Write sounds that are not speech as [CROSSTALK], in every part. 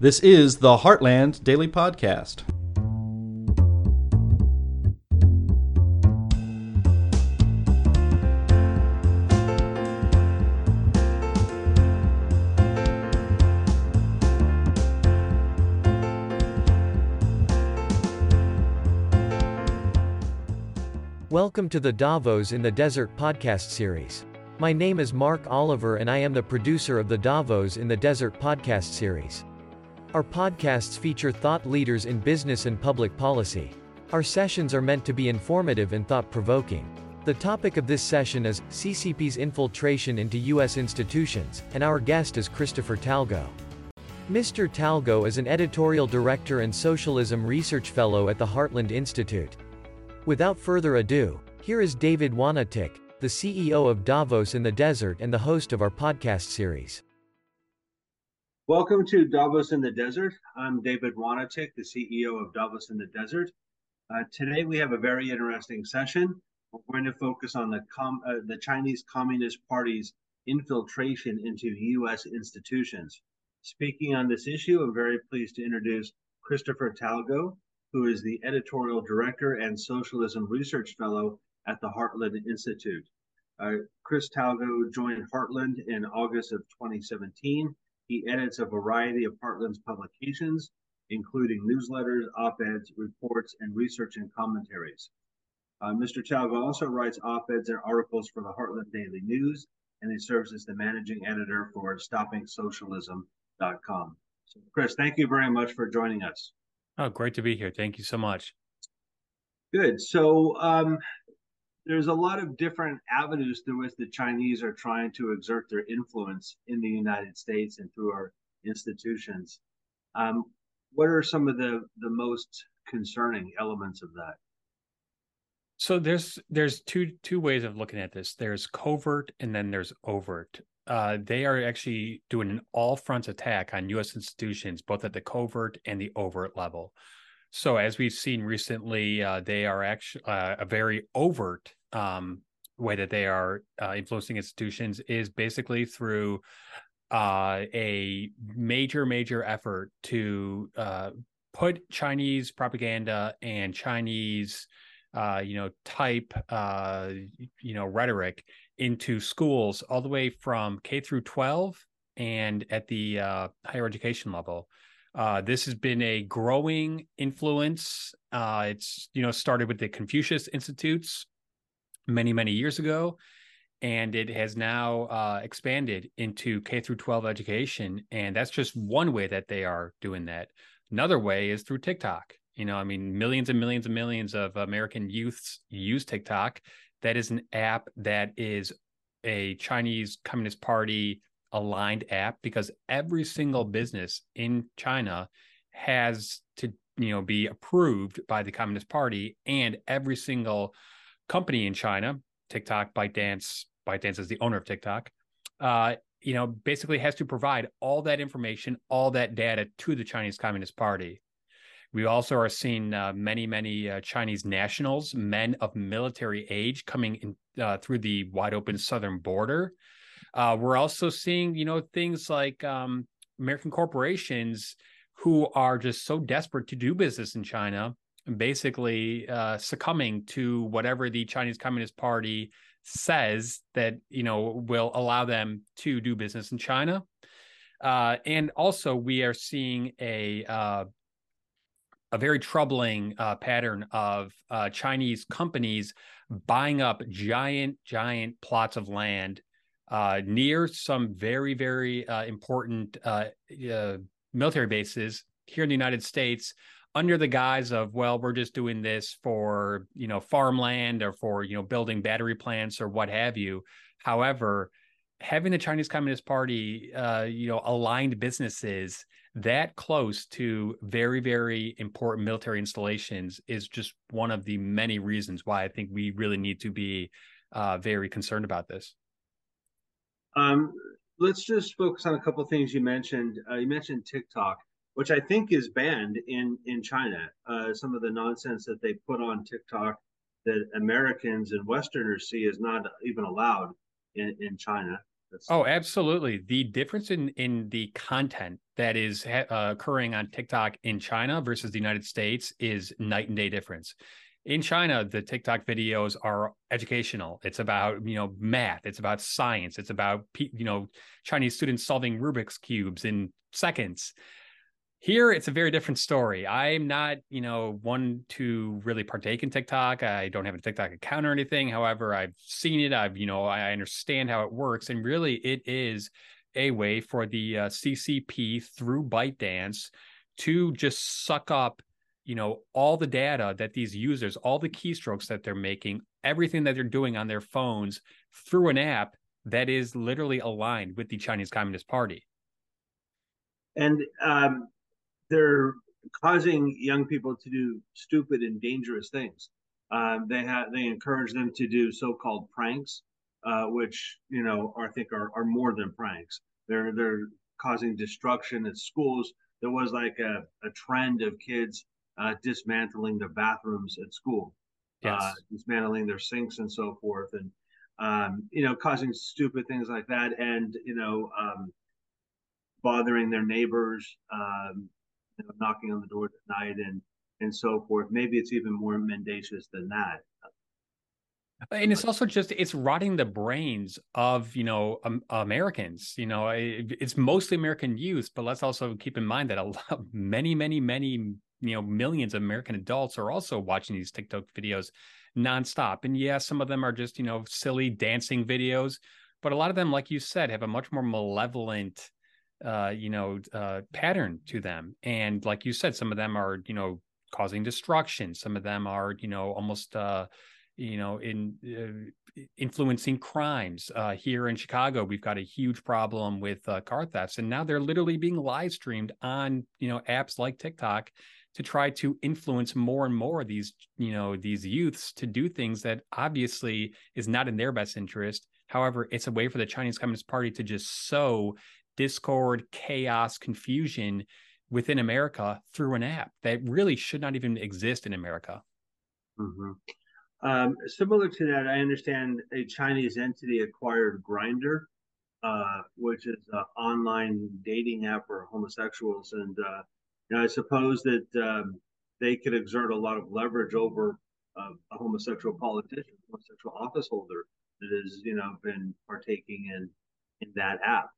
This is the Heartland Daily Podcast. Welcome to the Davos in the Desert podcast series. My name is Mark Oliver and I am the producer of the Davos in the Desert podcast series. Our podcasts feature thought leaders in business and public policy. Our sessions are meant to be informative and thought provoking. The topic of this session is CCP's infiltration into U.S. institutions, and our guest is Christopher Talgo. Mr. Talgo is an editorial director and socialism research fellow at the Heartland Institute. Without further ado, here is David Wanatyk, the CEO of Davos in the Desert and the host of our podcast series. Welcome to Davos in the Desert. I'm David Wanatyk, the CEO of Davos in the Desert. Uh, today we have a very interesting session. We're going to focus on the, com- uh, the Chinese Communist Party's infiltration into U.S. institutions. Speaking on this issue, I'm very pleased to introduce Christopher Talgo, who is the editorial director and socialism research fellow at the Heartland Institute. Uh, Chris Talgo joined Heartland in August of 2017 he edits a variety of Heartland's publications, including newsletters, op-eds, reports, and research and commentaries. Uh, Mr. Talgo also writes op-eds and articles for the Heartland Daily News, and he serves as the managing editor for StoppingSocialism.com. So, Chris, thank you very much for joining us. Oh, great to be here. Thank you so much. Good. So, um, there's a lot of different avenues through which the Chinese are trying to exert their influence in the United States and through our institutions. Um, what are some of the the most concerning elements of that? So there's there's two two ways of looking at this. There's covert and then there's overt. Uh, they are actually doing an all fronts attack on U.S. institutions, both at the covert and the overt level. So as we've seen recently, uh, they are actually uh, a very overt um, way that they are uh, influencing institutions is basically through uh, a major, major effort to uh, put Chinese propaganda and Chinese, uh, you know, type, you know, rhetoric into schools all the way from K through 12 and at the higher education level. Uh, this has been a growing influence. Uh, it's you know started with the Confucius Institutes many many years ago, and it has now uh, expanded into K through 12 education, and that's just one way that they are doing that. Another way is through TikTok. You know, I mean, millions and millions and millions of American youths use TikTok. That is an app that is a Chinese Communist Party aligned app because every single business in China has to you know be approved by the Communist Party and every single company in China, TikTok, ByteDance, ByteDance is the owner of TikTok, uh, you know, basically has to provide all that information, all that data to the Chinese Communist Party. We also are seeing uh, many, many uh, Chinese nationals, men of military age, coming in uh, through the wide open southern border uh, we're also seeing, you know, things like um, American corporations who are just so desperate to do business in China, basically uh, succumbing to whatever the Chinese Communist Party says that you know will allow them to do business in China. Uh, and also, we are seeing a uh, a very troubling uh, pattern of uh, Chinese companies buying up giant, giant plots of land uh, near some very, very uh, important uh, military bases here in the United States under the guise of, well, we're just doing this for, you know, farmland or for, you know, building battery plants or what have you. However, having the Chinese Communist Party, uh, you know, aligned businesses that close to very, very important military installations is just one of the many reasons why I think we really need to be uh, very concerned about this. Um, let's just focus on a couple things you mentioned. Uh, you mentioned TikTok, which I think is banned in in China. Uh, some of the nonsense that they put on TikTok that Americans and Westerners see is not even allowed in, in China. this. Oh, absolutely. The difference in in the content that is uh, occurring on TikTok in China versus the United States is night and day difference. In China, the TikTok videos are educational. It's about you know math. It's about science. It's about you know Chinese students solving Rubik's cubes in seconds. Here, it's a very different story. I'm not, you know, one to really partake in TikTok. I don't have a TikTok account or anything. However, I've seen it. I've, you know, I understand how it works, and really, it is a way for the uh, CCP through ByteDance to just suck up, you know, all the data that these users, all the keystrokes that they're making, everything that they're doing on their phones through an app that is literally aligned with the Chinese Communist Party. And um, they're causing young people to do stupid and dangerous things. Um, they have they encourage them to do so-called pranks, uh, which you know I think are, are more than pranks. They're they're causing destruction at schools. There was like a, a trend of kids uh, dismantling their bathrooms at school, yes. uh, dismantling their sinks and so forth, and um, you know causing stupid things like that, and you know um, bothering their neighbors, um, you know, knocking on the door at night and and so forth. Maybe it's even more mendacious than that. And it's also just it's rotting the brains of you know um, Americans. You know, it's mostly American youth, but let's also keep in mind that a lot, [LAUGHS] many, many, many, you know, millions of American adults are also watching these TikTok videos nonstop. And yes, yeah, some of them are just you know silly dancing videos, but a lot of them, like you said, have a much more malevolent uh, you know, uh, pattern to them. And like you said, some of them are, you know, causing destruction. Some of them are, you know, almost, uh, you know, in uh, influencing crimes. Uh, here in Chicago, we've got a huge problem with uh, car thefts, and now they're literally being live streamed on, you know, apps like TikTok to try to influence more and more of these, you know, these youths to do things that obviously is not in their best interest. However, it's a way for the Chinese Communist Party to just sow discord, chaos, confusion within America through an app that really should not even exist in America. Mm-hmm. Um, similar to that, I understand a Chinese entity acquired Grindr, uh, which is an online dating app for homosexuals, and uh, know, I suppose that um, they could exert a lot of leverage over uh, a homosexual politician, homosexual office holder that has you know been partaking in in that app.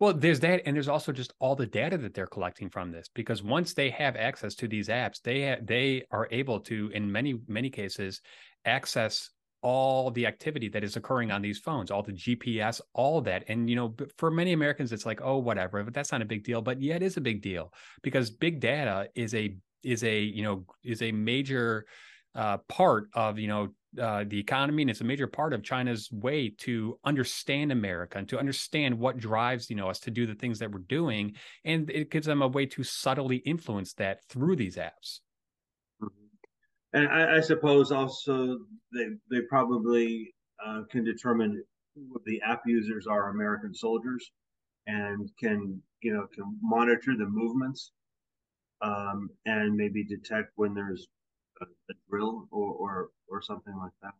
Well, there's that, and there's also just all the data that they're collecting from this. Because once they have access to these apps, they ha- they are able to, in many many cases, access all the activity that is occurring on these phones, all the GPS, all that. And you know, for many Americans, it's like, oh, whatever, but that's not a big deal. But yeah, it is a big deal because big data is a is a you know is a major uh, part of you know uh, the economy, and it's a major part of China's way to understand America and to understand what drives you know us to do the things that we're doing, and it gives them a way to subtly influence that through these apps. And I, I, suppose also they they probably uh, can determine who the app users are American soldiers, and can you know can monitor the movements, um, and maybe detect when there's a, a drill or, or or something like that.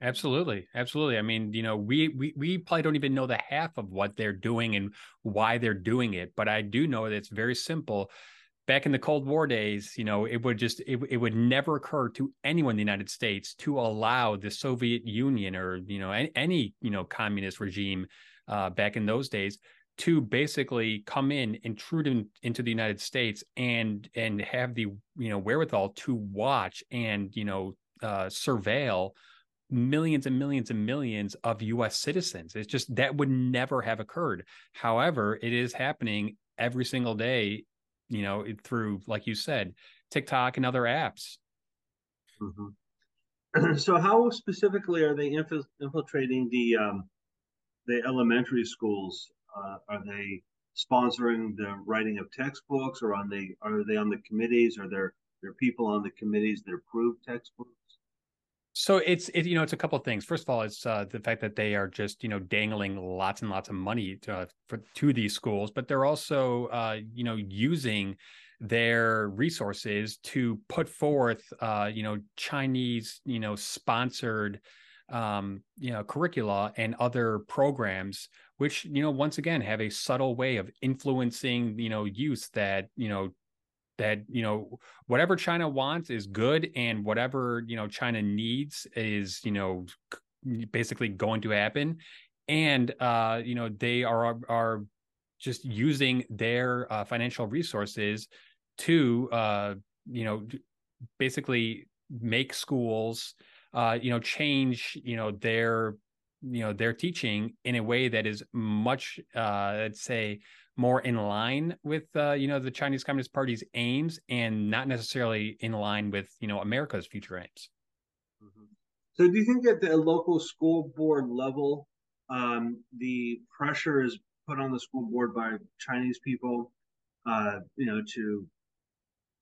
Absolutely, absolutely. I mean, you know, we we we probably don't even know the half of what they're doing and why they're doing it, but I do know that it's very simple. Back in the Cold War days, you know, it would just it, it would never occur to anyone in the United States to allow the Soviet Union or you know any, any you know communist regime uh, back in those days to basically come in, intrude in, into the United States, and and have the you know wherewithal to watch and you know uh, surveil millions and millions and millions of U.S. citizens. It's just that would never have occurred. However, it is happening every single day. You know, through like you said, TikTok and other apps. Mm-hmm. [CLEARS THROAT] so, how specifically are they infiltrating the um, the elementary schools uh, are they sponsoring the writing of textbooks, or on the are they on the committees? Are there there people on the committees that approve textbooks? So it's it, you know it's a couple of things. First of all, it's uh, the fact that they are just you know dangling lots and lots of money to, uh, for, to these schools, but they're also uh, you know using their resources to put forth uh, you know Chinese you know sponsored um, you know, curricula and other programs, which you know, once again, have a subtle way of influencing you know youth that you know that you know whatever China wants is good, and whatever you know China needs is you know basically going to happen, and uh, you know they are are just using their uh, financial resources to uh, you know basically make schools uh, you know change you know their you know their teaching in a way that is much uh, let's say more in line with uh, you know the Chinese Communist Party's aims and not necessarily in line with you know America's future aims. Mm-hmm. So, do you think at the local school board level, um, the pressure is put on the school board by Chinese people, uh, you know, to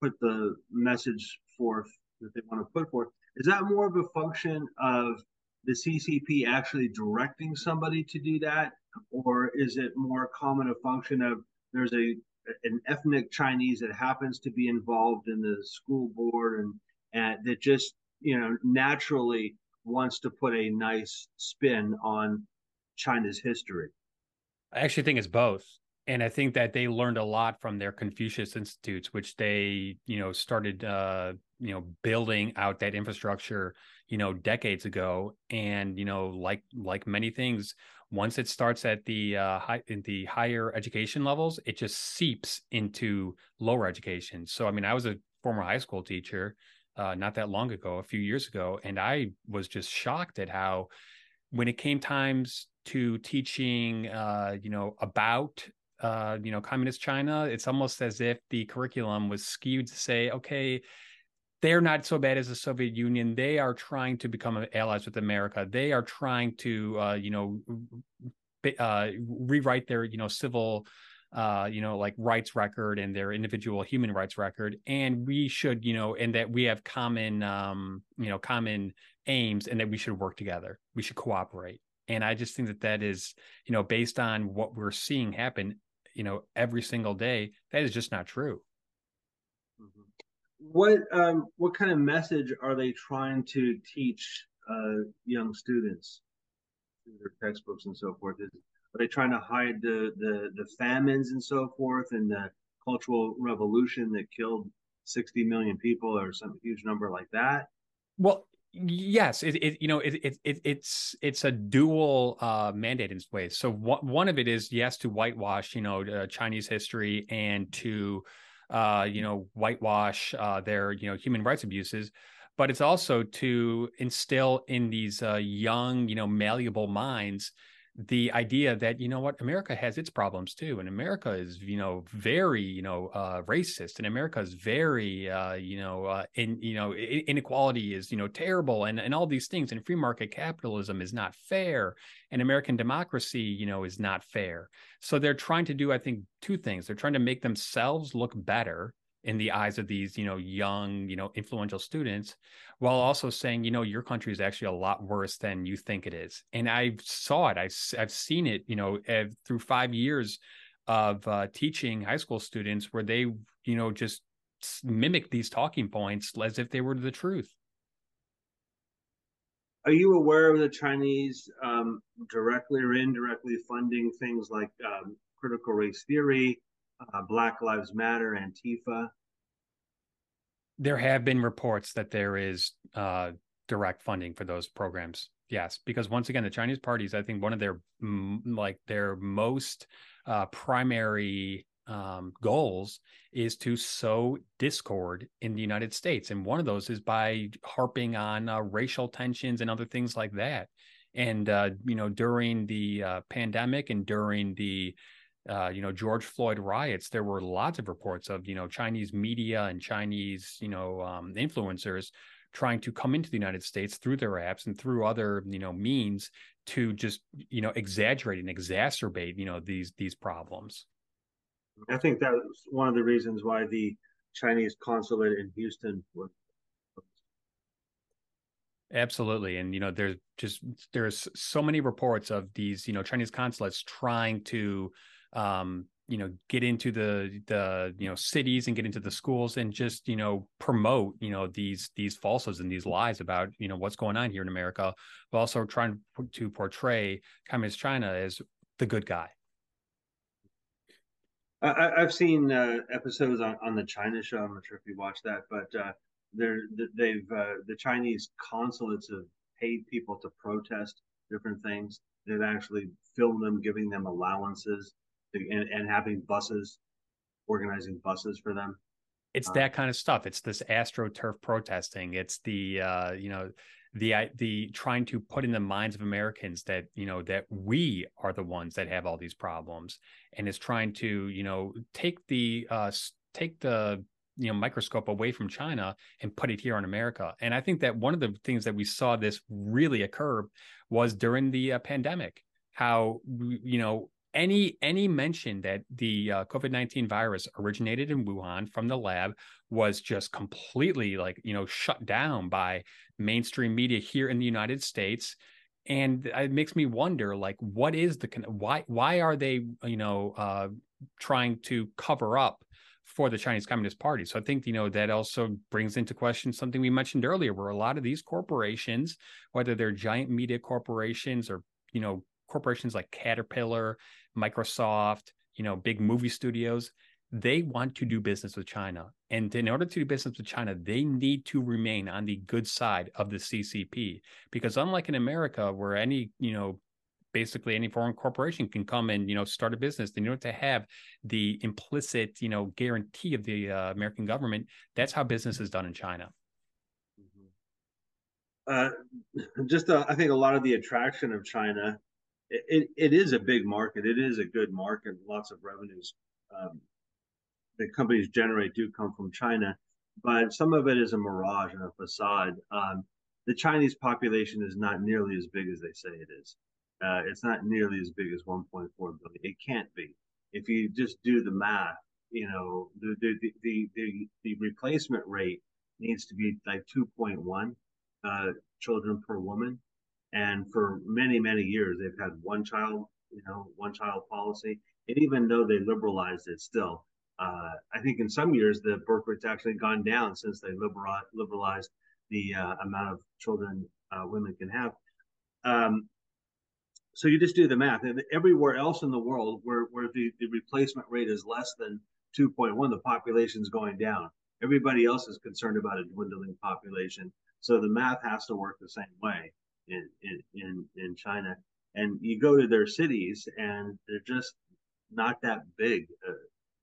put the message forth that they want to put forth? Is that more of a function of the CCP actually directing somebody to do that, or is it more common a function of there's a an ethnic Chinese that happens to be involved in the school board and and that just you know naturally wants to put a nice spin on China's history? I actually think it's both. And I think that they learned a lot from their Confucius Institutes, which they, you know, started, uh, you know, building out that infrastructure, you know, decades ago. And, you know, like, like many things, once it starts at the uh, high in the higher education levels, it just seeps into lower education. So, I mean, I was a former high school teacher, uh, not that long ago, a few years ago, and I was just shocked at how, when it came times to teaching, uh, you know, about uh, you know, communist China, it's almost as if the curriculum was skewed to say, okay, they're not so bad as the Soviet Union. They are trying to become allies with America. They are trying to, uh, you know, uh, rewrite their, you know, civil, uh, you know, like rights record and their individual human rights record. And we should, you know, and that we have common, um, you know, common aims, and that we should work together. We should cooperate. And I just think that that is, you know, based on what we're seeing happen you know every single day that is just not true mm-hmm. What um what kind of message are they trying to teach uh young students through their textbooks and so forth? Is are they trying to hide the the the famines and so forth and the cultural revolution that killed 60 million people or some huge number like that? Well yes it, it you know it, it, it it's it's a dual uh mandate in ways. So one, one of it is yes to whitewash you know uh, chinese history and to uh you know whitewash uh their you know human rights abuses but it's also to instill in these uh, young you know malleable minds the idea that you know what america has its problems too and america is you know very you know uh, racist and america is very uh, you know uh, in you know inequality is you know terrible and and all these things and free market capitalism is not fair and american democracy you know is not fair. So they're trying to do i think two things. They're trying to make themselves look better in the eyes of these you know young you know influential students while also saying you know your country is actually a lot worse than you think it is. And i saw it i've, i've seen it you know through five years of uh, teaching high school students where they you know just mimic these talking points as if they were the truth. Are you aware of the chinese um, directly or indirectly funding things like um, critical race theory uh, Black Lives Matter, Antifa? There have been reports that there is uh, direct funding for those programs. Yes, because once again, the Chinese parties, I think one of their like their most uh, primary um, goals is to sow discord in the United States, and one of those is by harping on uh, racial tensions and other things like that. And uh, you know, during the uh, pandemic and during the uh, you know George Floyd riots, there were lots of reports of you know Chinese media and Chinese you know um, influencers trying to come into the United States through their apps and through other you know means to just you know exaggerate and exacerbate you know these these problems. I think that was one of the reasons why the Chinese consulate in Houston was. Absolutely, and you know, there's just there's so many reports of these you know Chinese consulates trying to um, you know get into the the you know cities and get into the schools and just you know promote you know these these falsehoods and these lies about you know what's going on here in America, but also trying to portray communist China as the good guy. I, have seen uh, episodes on, on the China show. I'm not sure if you watched that, but uh, they're they've uh, the Chinese consulates have paid people to protest different things. They've actually filmed them, giving them allowances and, and having buses, organizing buses for them. It's uh, that kind of stuff. It's this astroturf protesting. It's the uh, you know the the trying to put in the minds of Americans that you know that we are the ones that have all these problems, and is trying to you know take the uh, take the you know microscope away from China and put it here in America. And I think that one of the things that we saw this really occur was during the uh, pandemic. How you know any any mention that the uh, COVID nineteen virus originated in Wuhan from the lab was just completely like you know shut down by mainstream media here in the United States, and it makes me wonder like what is the why why are they you know uh, trying to cover up for the Chinese Communist Party. So I think you know that also brings into question something we mentioned earlier, where a lot of these corporations, whether they're giant media corporations or you know corporations like Caterpillar, Microsoft, you know, big movie studios, they want to do business with China. And in order to do business with China, they need to remain on the good side of the CCP. Because unlike in America, where any, you know, basically any foreign corporation can come and, you know, start a business, they need to have the implicit, you know, guarantee of the uh, American government. That's how business is done in China. Uh, [LAUGHS] just, uh, I think a lot of the attraction of China it, it is a big market. It is a good market. Lots of revenues um, that companies generate do come from China, but some of it is a mirage and a facade. Um, the Chinese population is not nearly as big as they say it is. Uh, it's not nearly as big as 1.4 billion. It can't be. If you just do the math, you know, the the the the, the replacement rate needs to be like 2.1 uh, children per woman and for many, many years, they've had one child, you know, one child policy. And even though they liberalized it still, uh, I think in some years the birth rate's actually gone down since they liberalized the uh, amount of children uh, women can have. Um, so you just do the math. And everywhere else in the world where, where the, the replacement rate is less than 2.1, the population's going down. Everybody else is concerned about a dwindling population. So the math has to work the same way in in in China, and you go to their cities, and they're just not that big. Uh,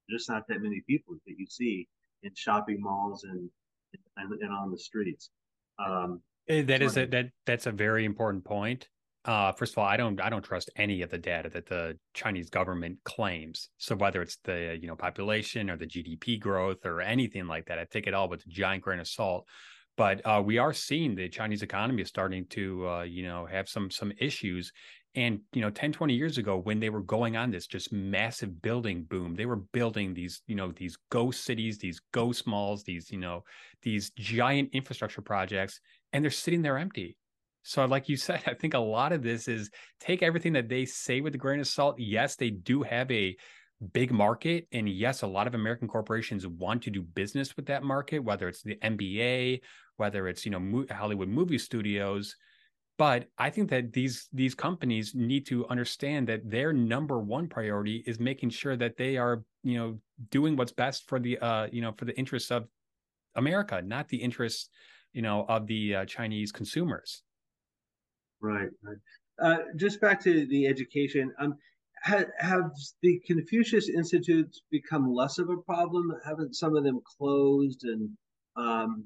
just not that many people that you see in shopping malls and and, and on the streets. Um, that is a, that that's a very important point. Uh, first of all, I don't I don't trust any of the data that the Chinese government claims. So whether it's the you know population or the GDP growth or anything like that, I take it all with a giant grain of salt but uh, we are seeing the Chinese economy is starting to, uh, you know, have some some issues. And you know, 10, 20 years ago, when they were going on this just massive building boom, they were building these, you know, these ghost cities, these ghost malls, these, you know, these giant infrastructure projects, and they're sitting there empty. So, like you [LAUGHS] said, I think a lot of this is take everything that they say with a grain of salt. Yes, they do have a big market. And yes, a lot of American corporations want to do business with that market, whether it's the NBA whether it's you know mo- Hollywood movie studios. But I think that these these companies need to understand that their number one priority is making sure that they are you know doing what's best for the uh you know for the interests of America, not the interests you know of the uh, Chinese consumers. Right. Uh, just back to the education. Um, have, have the Confucius Institutes become less of a problem? Haven't some of them closed and um,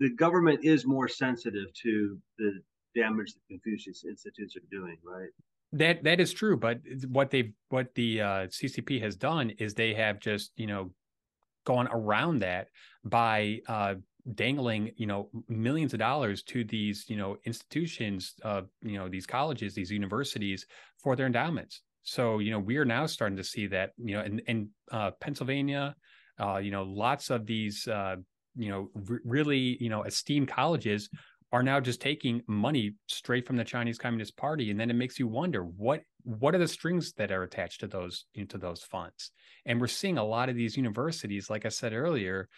the government is more sensitive to the damage the Confucius Institutes are doing, right? That that is true, but what they've what the uh, CCP has done is they have just you know gone around that by uh, dangling you know millions of dollars to these you know institutions, uh, you know these colleges, these universities for their endowments. So you know we are now starting to see that you know in, in uh, Pennsylvania, uh, you know lots of these uh, you know r- really you know esteemed colleges are now just taking money straight from the Chinese Communist Party, and then it makes you wonder what what are the strings that are attached to those into those funds? And we're seeing a lot of these universities, like I said earlier,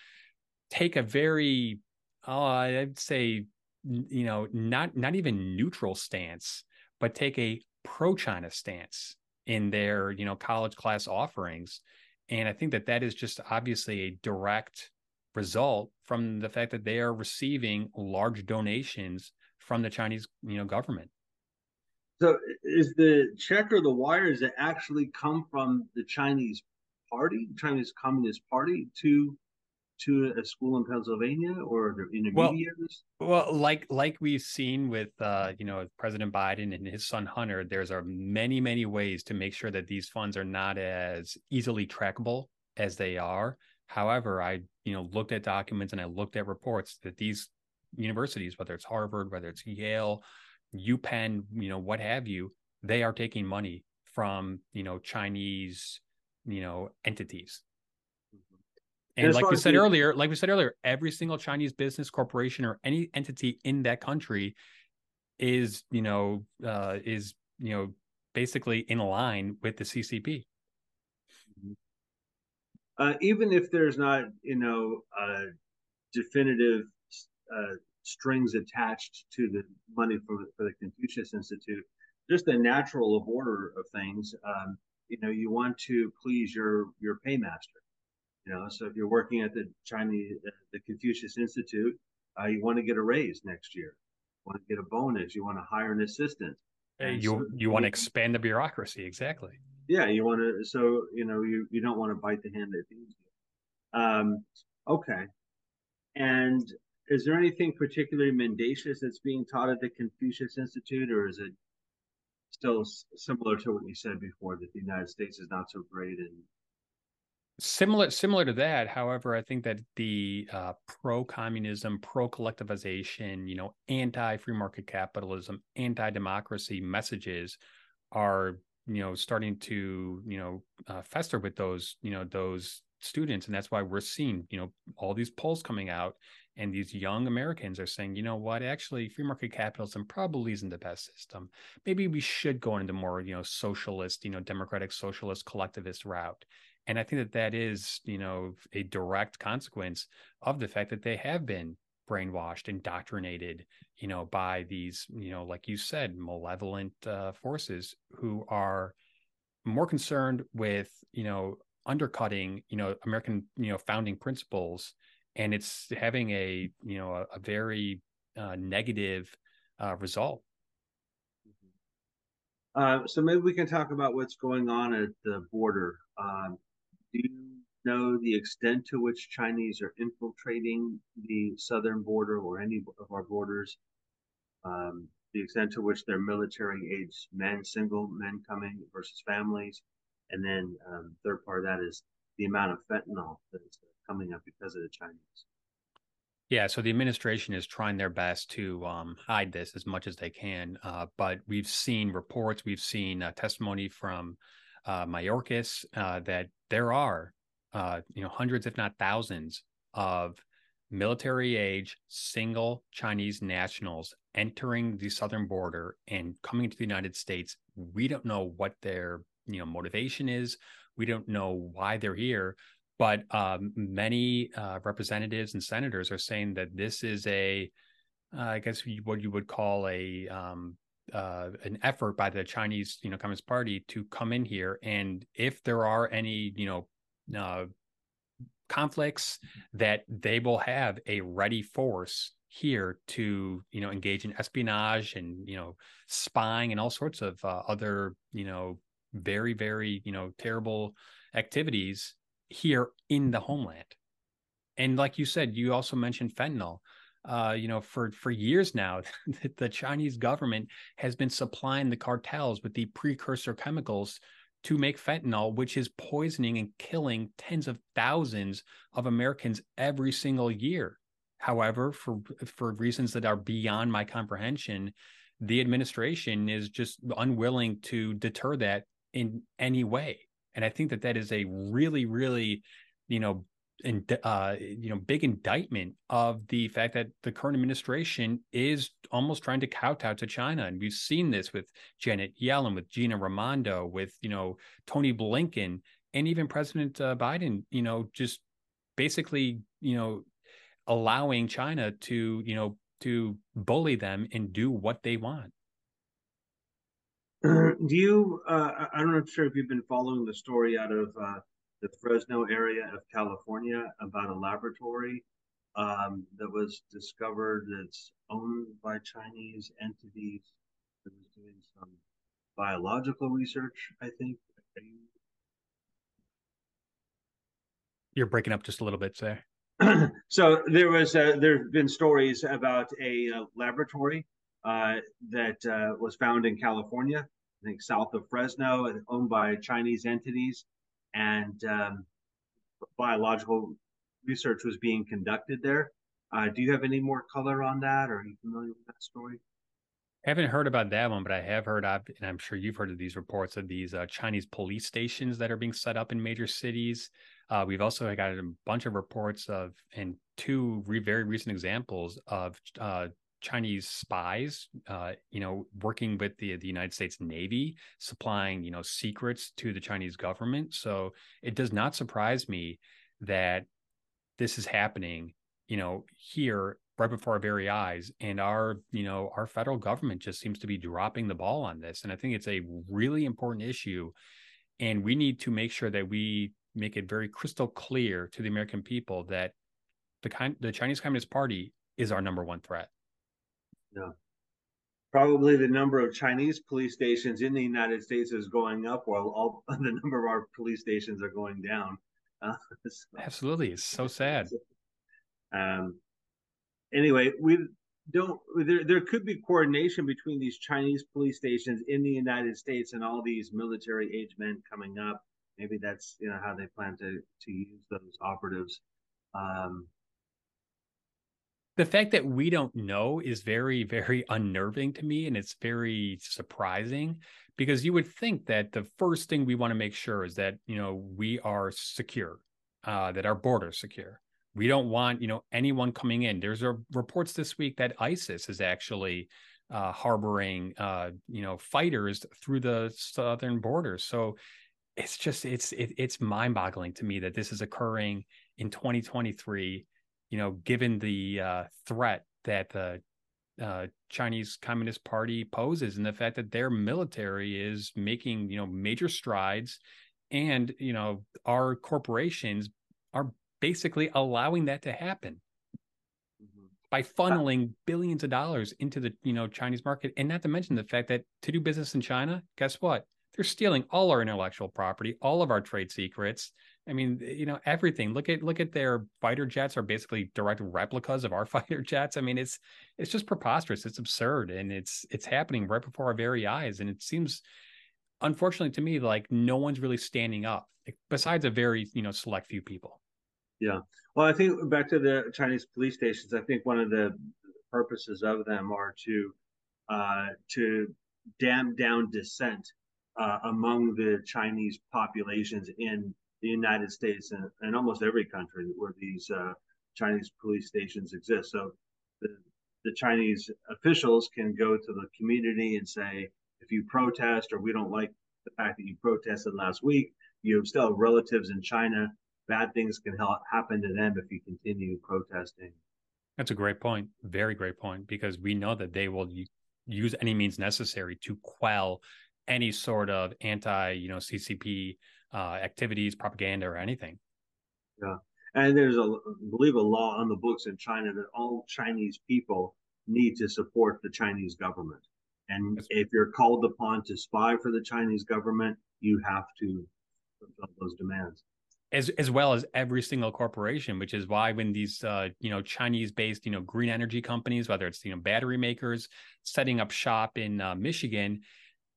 take a very, oh, I'd say, you know, not not even neutral stance, but take a pro-China stance in their you know college class offerings, and I think that that is just obviously a direct result from the fact that they are receiving large donations from the Chinese you know government. So is the check or the wires that actually come from the Chinese party, Chinese Communist Party to to a school in Pennsylvania or the intermediaries? Well, well, like like we've seen with uh, you know President Biden and his son Hunter, there's are many many ways to make sure that these funds are not as easily trackable as they are. However, I you know looked at documents and I looked at reports that these universities, whether it's Harvard, whether it's Yale, UPenn, you know what have you, they are taking money from you know Chinese you know entities and, like we said earlier, like we said earlier, every single Chinese business corporation or any entity in that country is, you know, uh, is you know basically in line with the CCP. Uh, even if there's not, you know, uh, definitive uh, strings attached to the money for, for the Confucius Institute, just the natural order of things. Um, you know, you want to please your your paymaster. You know, so if you're working at the Chinese, the Confucius Institute, uh, you want to get a raise next year. You want to get a bonus. You want to hire an assistant. Hey, you so, you want to expand the bureaucracy, exactly. Yeah, you want to. So you know, you you don't want to bite the hand that feeds you. Um, okay. And is there anything particularly mendacious that's being taught at the Confucius Institute, or is it still similar to what you said before that the United States is not so great and similar similar to that however i think that the uh, pro-communism pro-collectivization you know anti-free market capitalism anti-democracy messages are you know starting to you know uh, fester with those you know those students. And that's why we're seeing you know all these polls coming out and these young americans are saying you know what? Actually free market capitalism probably isn't the best system. Maybe we should go into more you know socialist you know democratic socialist collectivist route. And I think that that is, you know, a direct consequence of the fact that they have been brainwashed, indoctrinated, you know, by these, you know, like you said, malevolent uh, forces who are more concerned with, you know, undercutting, you know, American, you know, founding principles, and it's having a, you know, a, a very uh, negative uh, result. Uh, so maybe we can talk about what's going on at the border. Um, do you know the extent to which Chinese are infiltrating the southern border or any of our borders? Um, the extent to which they're military age men, single men coming versus families. And then um, third part of that is the amount of fentanyl that's coming up because of the Chinese. Yeah, so the administration is trying their best to um, hide this as much as they can. Uh, but we've seen reports, we've seen uh, testimony from uh, Mayorkas uh, that there are uh, you know hundreds, if not thousands, of military age single Chinese nationals entering the southern border and coming to the United States. We don't know what their you know motivation is. We don't know why they're here, but um, many uh, representatives and senators are saying that this is a, uh, I guess what you would call a um, uh, an effort by the Chinese, you know, Communist Party to come in here, and if there are any, you know, uh, conflicts, that they will have a ready force here to, you know, engage in espionage and you know, spying and all sorts of uh, other, you know, very, very, you know, terrible activities here in the homeland. And like you said, you also mentioned fentanyl uh, you know, for for years now, [LAUGHS] the Chinese government has been supplying the cartels with the precursor chemicals to make fentanyl, which is poisoning and killing tens of thousands of Americans every single year. However, for for reasons that are beyond my comprehension, the administration is just unwilling to deter that in any way. And I think that that is a really, really, you know, in, uh, you know, big indictment of the fact that the current administration is almost trying to kowtow to China, and we've seen this with Janet Yellen, with Gina Raimondo, with you know Tony Blinken, and even President uh, Biden. You know, just basically, you know, allowing China to you know to bully them and do what they want. do you? Uh, I'm not sure if you've been following the story out of uh, the Fresno area of California about a laboratory um, that was discovered that's owned by Chinese entities that was doing some biological research. I think. You're breaking up just a little bit, sir. [CLEARS THROAT] so there was uh, there have been stories about a uh, laboratory uh, that uh, was found in California, I think south of Fresno, owned by Chinese entities, and um, biological research was being conducted there. Uh, do you have any more color on that, or are you familiar with that story? I haven't heard about that one, but I have heard of, and I'm sure you've heard of these reports of these uh, Chinese police stations that are being set up in major cities. Uh, we've also got a bunch of reports of, and two re- very recent examples of uh, Chinese spies, uh, you know, working with the the United States Navy, supplying you know secrets to the Chinese government. So it does not surprise me that this is happening, you know, here right before our very eyes, and our you know our federal government just seems to be dropping the ball on this. And I think it's a really important issue, and we need to make sure that we make it very crystal clear to the American people that the the Chinese Communist Party is our number one threat. Yeah. Probably the number of Chinese police stations in the United States is going up, while all [LAUGHS] the number of our police stations are going down. [LAUGHS] Uh, so, Absolutely, it's so sad. Um. Anyway, we don't. There, there could be coordination between these Chinese police stations in the United States and all these military age men coming up maybe that's you know how they plan to to use those operatives. Um, the fact that we don't know is very very [LAUGHS] unnerving to me and it's very surprising because you would think that the first thing we want to make sure is that you know we are secure uh, that our border secure. We don't want you know anyone coming in. There's a reports this week that isis is actually uh, harboring uh, you know fighters through the southern borders so it's just it's it, it's mind boggling to me that this is occurring in 2023 you know given the uh, threat that the uh, Chinese Communist Party poses and the fact that their military is making you know major strides and you know our corporations are basically allowing that to happen mm-hmm. by funneling billions of dollars into the you know Chinese market and not to mention the fact that to do business in China guess what they're stealing all our intellectual property, all of our trade secrets. I mean, you know, everything. Look at look at their fighter jets are basically direct replicas of our [LAUGHS] fighter jets. I mean, it's it's just preposterous. It's absurd, and it's it's happening right before our very eyes. And it seems, unfortunately, to me, like no one's really standing up, besides a very you know select few people. Yeah. Well, I think back to the Chinese police stations. I think one of the purposes of them are to uh, to damp down dissent uh, among the Chinese populations in the United States and, and almost every country where these uh, Chinese police stations exist. So the, the Chinese officials can go to the community and say, if you protest or we don't like the fact that you protested last week, you still have relatives in China. Bad things can happen to them if you continue protesting. That's a great point. Very great point because we know that they will use any means necessary to quell any sort of anti, you know, CCP uh, activities, propaganda, or anything. Yeah, and there's a, I believe, a law on the books in China that all Chinese people need to support the Chinese government, and That's if you're called upon to spy for the Chinese government, you have to fulfill those demands. As as well as every single corporation, which is why when these uh, you know Chinese based you know green energy companies, whether it's you know battery makers setting up shop in uh, Michigan,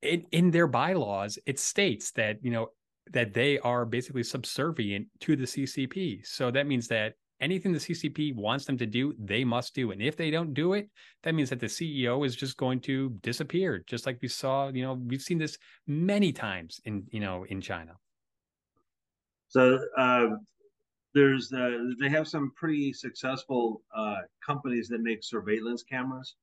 in, in their bylaws, it states that, you know, that they are basically subservient to the CCP. So that means that anything the CCP wants them to do, they must do. And if they don't do it, that means that the CEO is just going to disappear, just like we saw, you know, we've seen this many times in, you know, in China. So, uh, there's uh, they have some pretty successful uh, companies that make surveillance cameras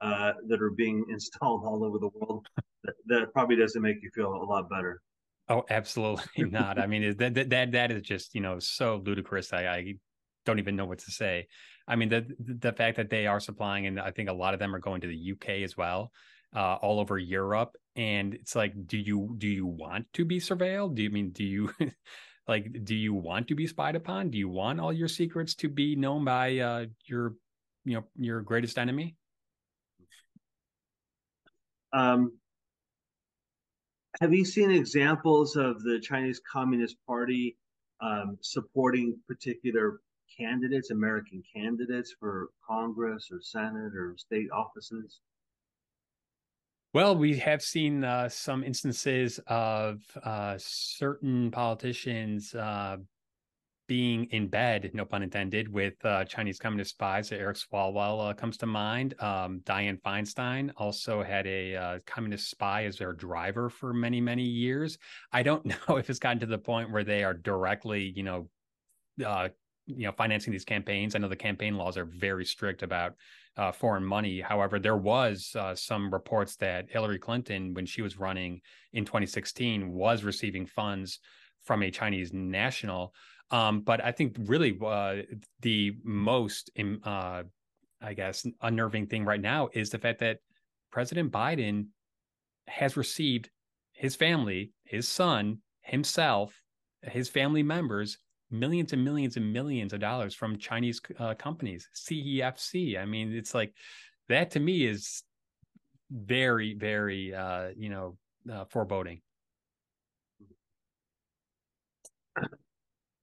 uh, that are being [LAUGHS] installed all over the world. that, that, probably doesn't make you feel a lot better. Oh, absolutely [LAUGHS] not. I mean, that that that is just you know so ludicrous. I, I don't even know what to say. I mean, the the fact that they are supplying, and I think a lot of them are going to the UK as well, uh, all over Europe, and it's like, do you do you want to be surveilled? Do you mean do you [LAUGHS] like do you want to be spied upon do you want all your secrets to be known by uh, your you know your greatest enemy um have you seen examples of the chinese communist party um, supporting particular candidates american candidates for congress or senate or state offices? Well, we have seen uh, some instances of uh, certain politicians uh, being in bed, no pun intended, with uh, Chinese communist spies. Eric Swalwell uh, comes to mind. Um, Dianne Feinstein also had a uh, communist spy as their driver for many, many years. I don't [LAUGHS] know if it's gotten to the point where they are directly, you know, you know, financing these campaigns. I know the campaign laws are very strict about uh, foreign money. However, there was uh, some reports that Hillary Clinton, when she was running in 2016, was receiving funds from a Chinese national. Um, but I think really uh, the most, uh, I guess, unnerving thing right now is the fact that President Biden has received his family, his son, himself, his family members millions and millions and millions of dollars from Chinese uh, companies, CEFC. I mean, it's like that to me is very, very, uh, you know, uh, foreboding.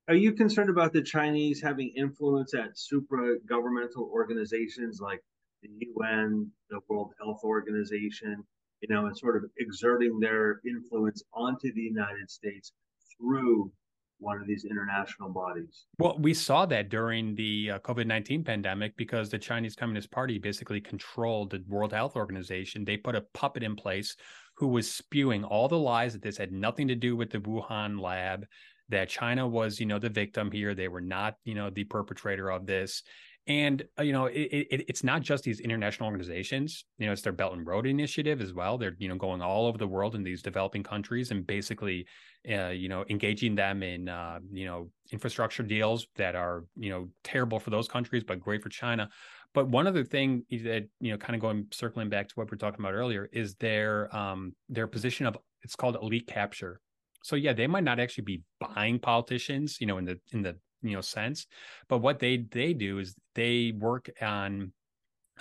Are you concerned about the Chinese having influence at supra governmental organizations like the UN, the World Health Organization, you know, and sort of exerting their influence onto the United States through one of these international bodies. Well, we saw that during the uh, COVID 19 pandemic because the Chinese Communist Party basically controlled the World Health Organization. They put a puppet in place who was spewing all the lies that this had nothing to do with the Wuhan lab, that China was, you know, the victim here. They were not, you know, the perpetrator of this. And uh, you know, it, it, it's not just these international organizations. You know, it's their Belt and Road Initiative as well. They're you know going all over the world in these developing countries and basically, uh, you know, engaging them in uh, you know infrastructure deals that are you know terrible for those countries but great for China. But one other thing that you know, kind of going circling back to what we are talking about earlier, is their um, their position of it's called elite capture. So yeah, they might not actually be buying politicians, you know, in the in the you know sense but what they they do is they work on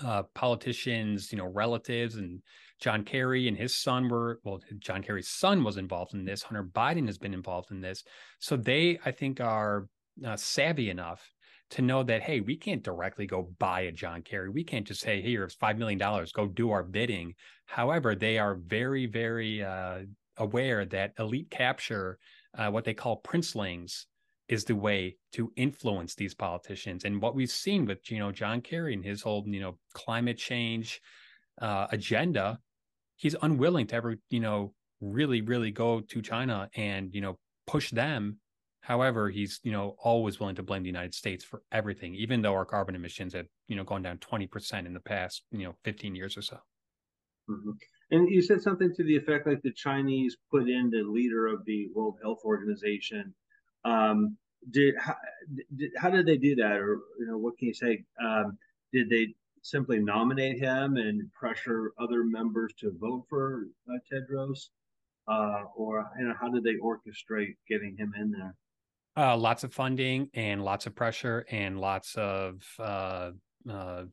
uh, politicians you know relatives and john kerry and his son were well john kerry's son was involved in this hunter biden has been involved in this. So they i think are uh, savvy enough to know that hey we can't directly go buy a john kerry. We can't just say here it's five million dollars go do our bidding. However they are very very uh, aware that elite capture uh, what they call princelings is the way to influence these politicians. And what we've seen with you know John Kerry and his whole you know climate change uh, agenda, he's unwilling to ever you know really really go to China and you know push them. However, he's you know always willing to blame the United States for everything, even though our carbon emissions have you know gone down twenty percent in the past you know fifteen years or so. Mm-hmm. And you said something to the effect like the Chinese put in the leader of the World Health Organization um, did how, did how did they do that, or you know, what can you say? Um, did they simply nominate him and pressure other members to vote for uh, Tedros, uh, or you know, how did they orchestrate getting him in there? Uh, lots of funding and lots of pressure and lots of uh, uh,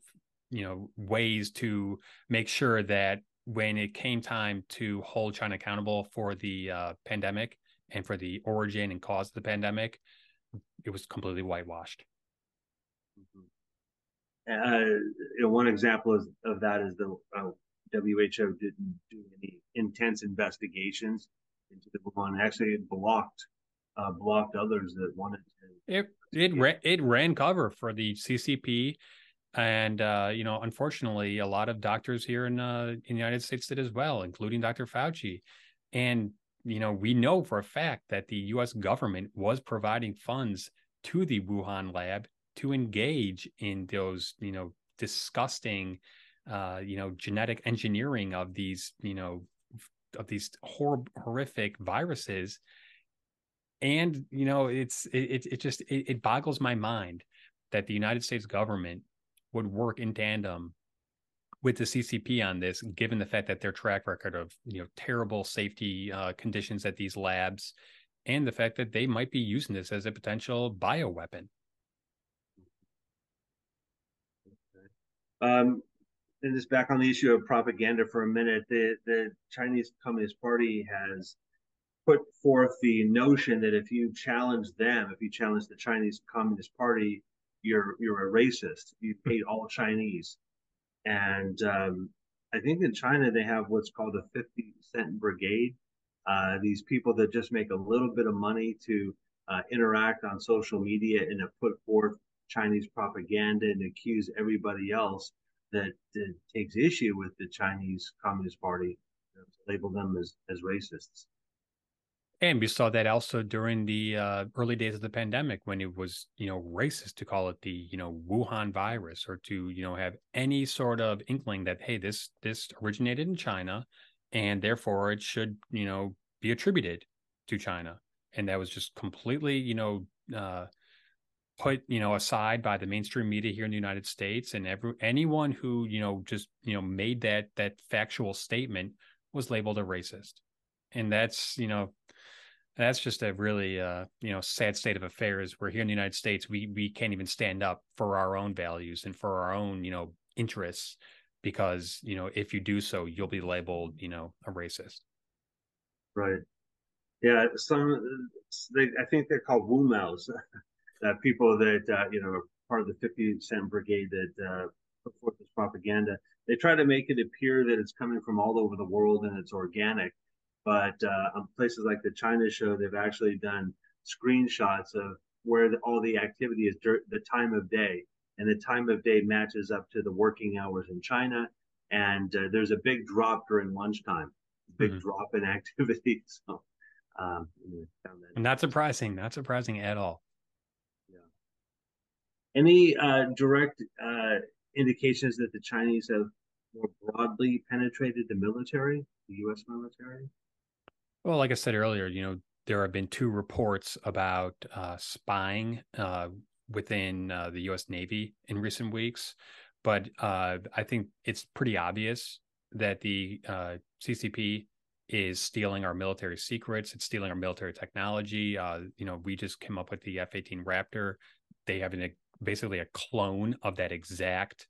you know ways to make sure that when it came time to hold China accountable for the uh, pandemic and for the origin and cause of the pandemic, it was completely whitewashed. Mm-hmm. Uh, you know, one example is, of that is the uh, WHO didn't do any intense investigations into the one. Actually, it blocked uh, blocked others that wanted to. It it ran, it ran cover for the CCP, and uh, you know, unfortunately, a lot of doctors here in uh, in the United States did as well, including Dr. Fauci. And you know, we know for a fact that the US government was providing funds to the Wuhan lab to engage in those, you know, disgusting, uh, you know, genetic engineering of these, you know, of these hor- horrific viruses. And you know, it's it it just it, it boggles my mind that the United States government would work in tandem with the CCP on this, given the fact that their track record of you know terrible safety uh, conditions at these labs, and the fact that they might be using this as a potential bioweapon. Um, and just back on the issue of propaganda for a minute, the the Chinese Communist Party has put forth the notion that if you challenge them, if you challenge the Chinese Communist Party, you're you're a racist. You hate all Chinese. And um, I think in China they have what's called a 50 cent brigade. Uh, these people that just make a little bit of money to uh, interact on social media and to put forth Chinese propaganda and accuse everybody else that, that takes issue with the Chinese Communist Party, label them as, as racists. And we saw that also during the uh, early days of the pandemic when it was, you know, racist to call it the, you know, Wuhan virus or to, you know, have any sort of inkling that, hey, this this originated in China and therefore it should, you know, be attributed to China. And that was just completely, you know, uh, put, you know, aside by the mainstream media here in the United States. And every anyone who, you know, just, you know, made that that factual statement was labeled a racist. And that's, you know, that's just a really uh, you know sad state of affairs. We're here in the United States. We we can't even stand up for our own values and for our own you know interests because you know if you do so, you'll be labeled you know a racist. Right. Yeah. Some they, I think they're called [LAUGHS] that people that uh, you know are part of the 50 Cent Brigade that uh, put forth this propaganda. They try to make it appear that it's coming from all over the world and it's organic but uh, on places like the China show, they've actually done screenshots of where the, all the activity is dur- the time of day, and the time of day matches up to the working hours in China. And uh, there's a big drop during lunchtime, big mm-hmm. drop in [LAUGHS] activity. So, um, not surprising, not surprising at all. Yeah. Any uh, direct uh, indications that the Chinese have more broadly penetrated the military, the U.S. military? Well, like I said earlier, you know, there have been two reports about uh, spying uh, within uh, the U.S. Navy in recent weeks, but uh, I think it's pretty obvious that the CCP uh, is stealing our military secrets. It's stealing our military technology. Uh, you know, we just came up with the F-18 Raptor. They have an, basically a clone of that exact,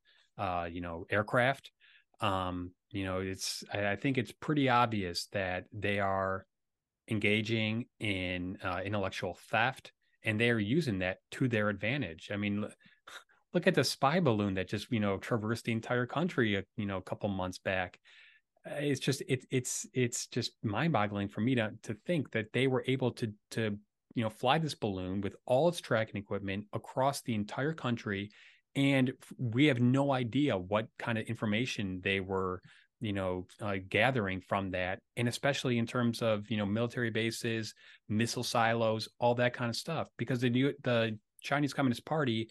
you know, aircraft. Um, you know it's I, I, think it's pretty obvious that they are engaging in uh, intellectual theft and they are using that to their advantage. I mean look at the spy balloon that just you know traversed the entire country a, you know a couple months back. Uh, it's just it, it's it's just mind-boggling for me to to think that they were able to to you know fly this balloon with all its tracking equipment across the entire country and we have no idea what kind of information they were you know uh, gathering from that and especially in terms of you know military bases missile silos all that kind of stuff because the new the chinese communist party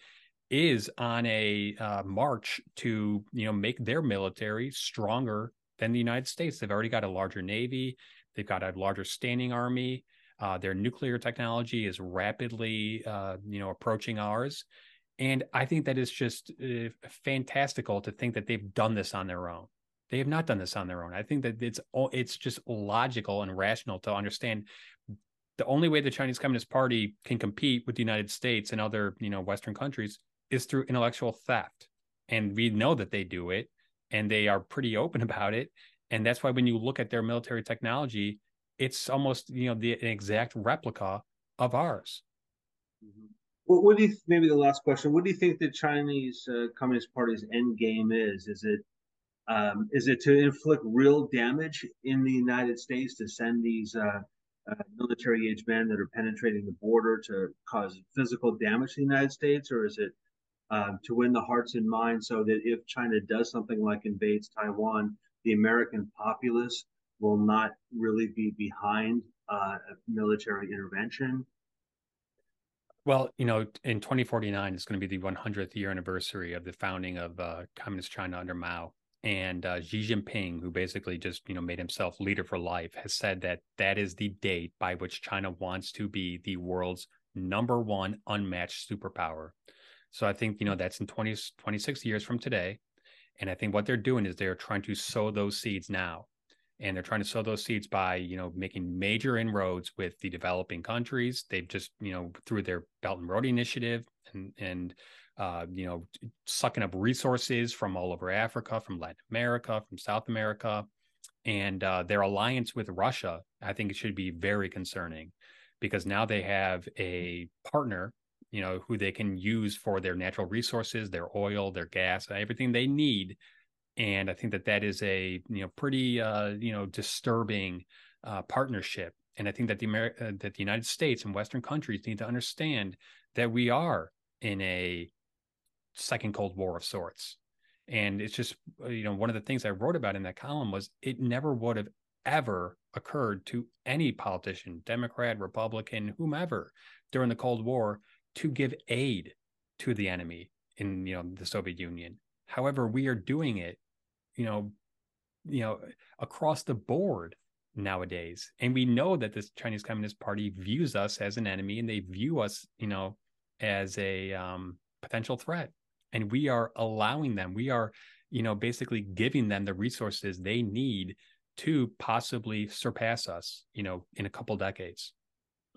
is on a uh, march to you know make their military stronger than the united states. They've already got a larger navy they've got a larger standing army uh, their nuclear technology is rapidly uh, you know approaching ours and I think that is just uh, fantastical to think that they've done this on their own. They have not done this on their own. I think that it's it's just logical and rational to understand the only way the Chinese Communist Party can compete with the United States and other you know Western countries is through intellectual theft, and we know that they do it, and they are pretty open [LAUGHS] about it. And that's why when you look at their military technology, it's almost you know the exact replica of ours. Mm-hmm. What, what do you maybe the last question? What do you think the Chinese uh, Communist Party's end game is? Is it um, is it to inflict real damage in the United States to send these uh, uh, military age men that are penetrating the border to cause physical damage to the United States, or is it uh, to win the hearts and minds so that if China does something like invades Taiwan, the American populace will not really be behind uh, military intervention? Well, you know, in 2049 is going to be the 100th year anniversary of the founding of uh, communist China under Mao. And uh, Xi Jinping, who basically just you know made himself leader for life, has said that that is the date by which China wants to be the world's number one unmatched superpower. So I think you know that's in 20, 26 years from today, and I think what they're doing is they're trying to sow those seeds now and they're trying to sow those seeds by you know making major inroads with the developing countries. They've just you know through their belt and road initiative and and uh, you know sucking up resources from all over africa from latin america from south america. And uh, their alliance with russia i think it should be very concerning because now they have a partner you know who they can use for their natural resources their oil their gas everything they need and I think that that is a you know pretty uh, you know disturbing uh, partnership. And I think that the Amer- uh, that the United States and Western countries need to understand that we are in a second Cold War of sorts. And it's just uh, you know one of the things I wrote about in that column was it never would have ever occurred to any politician, Democrat, Republican, whomever, during the Cold War to give aid to the enemy in you know the Soviet Union. However, we are doing it you know, you know, across the board nowadays. And we know that this Chinese Communist Party views us as an enemy and they view us, you know, as a um, potential threat. And we are allowing them, we are, you know, basically giving them the resources they need to possibly surpass us, you know, in a couple decades.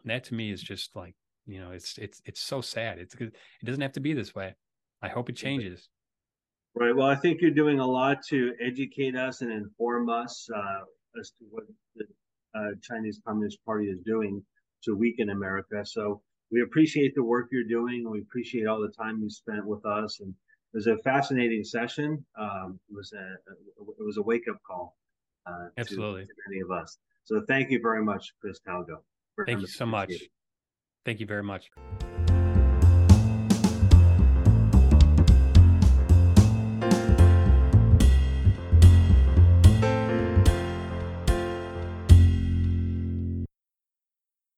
And that to me is just like, you know, it's it's it's so sad. It's it doesn't have to be this way. I hope it changes. Right. Well, I think you're doing a lot to educate us and inform us uh, as to what the uh, Chinese Communist Party is doing to weaken America. So we appreciate the work you're doing. We appreciate all the time you spent with us. And it was a fascinating session. Um, it was a it was a wake up call. Uh, Absolutely. To, to many of us. So thank you very much, Chris Talgo. Thank you so much. Thank you very much.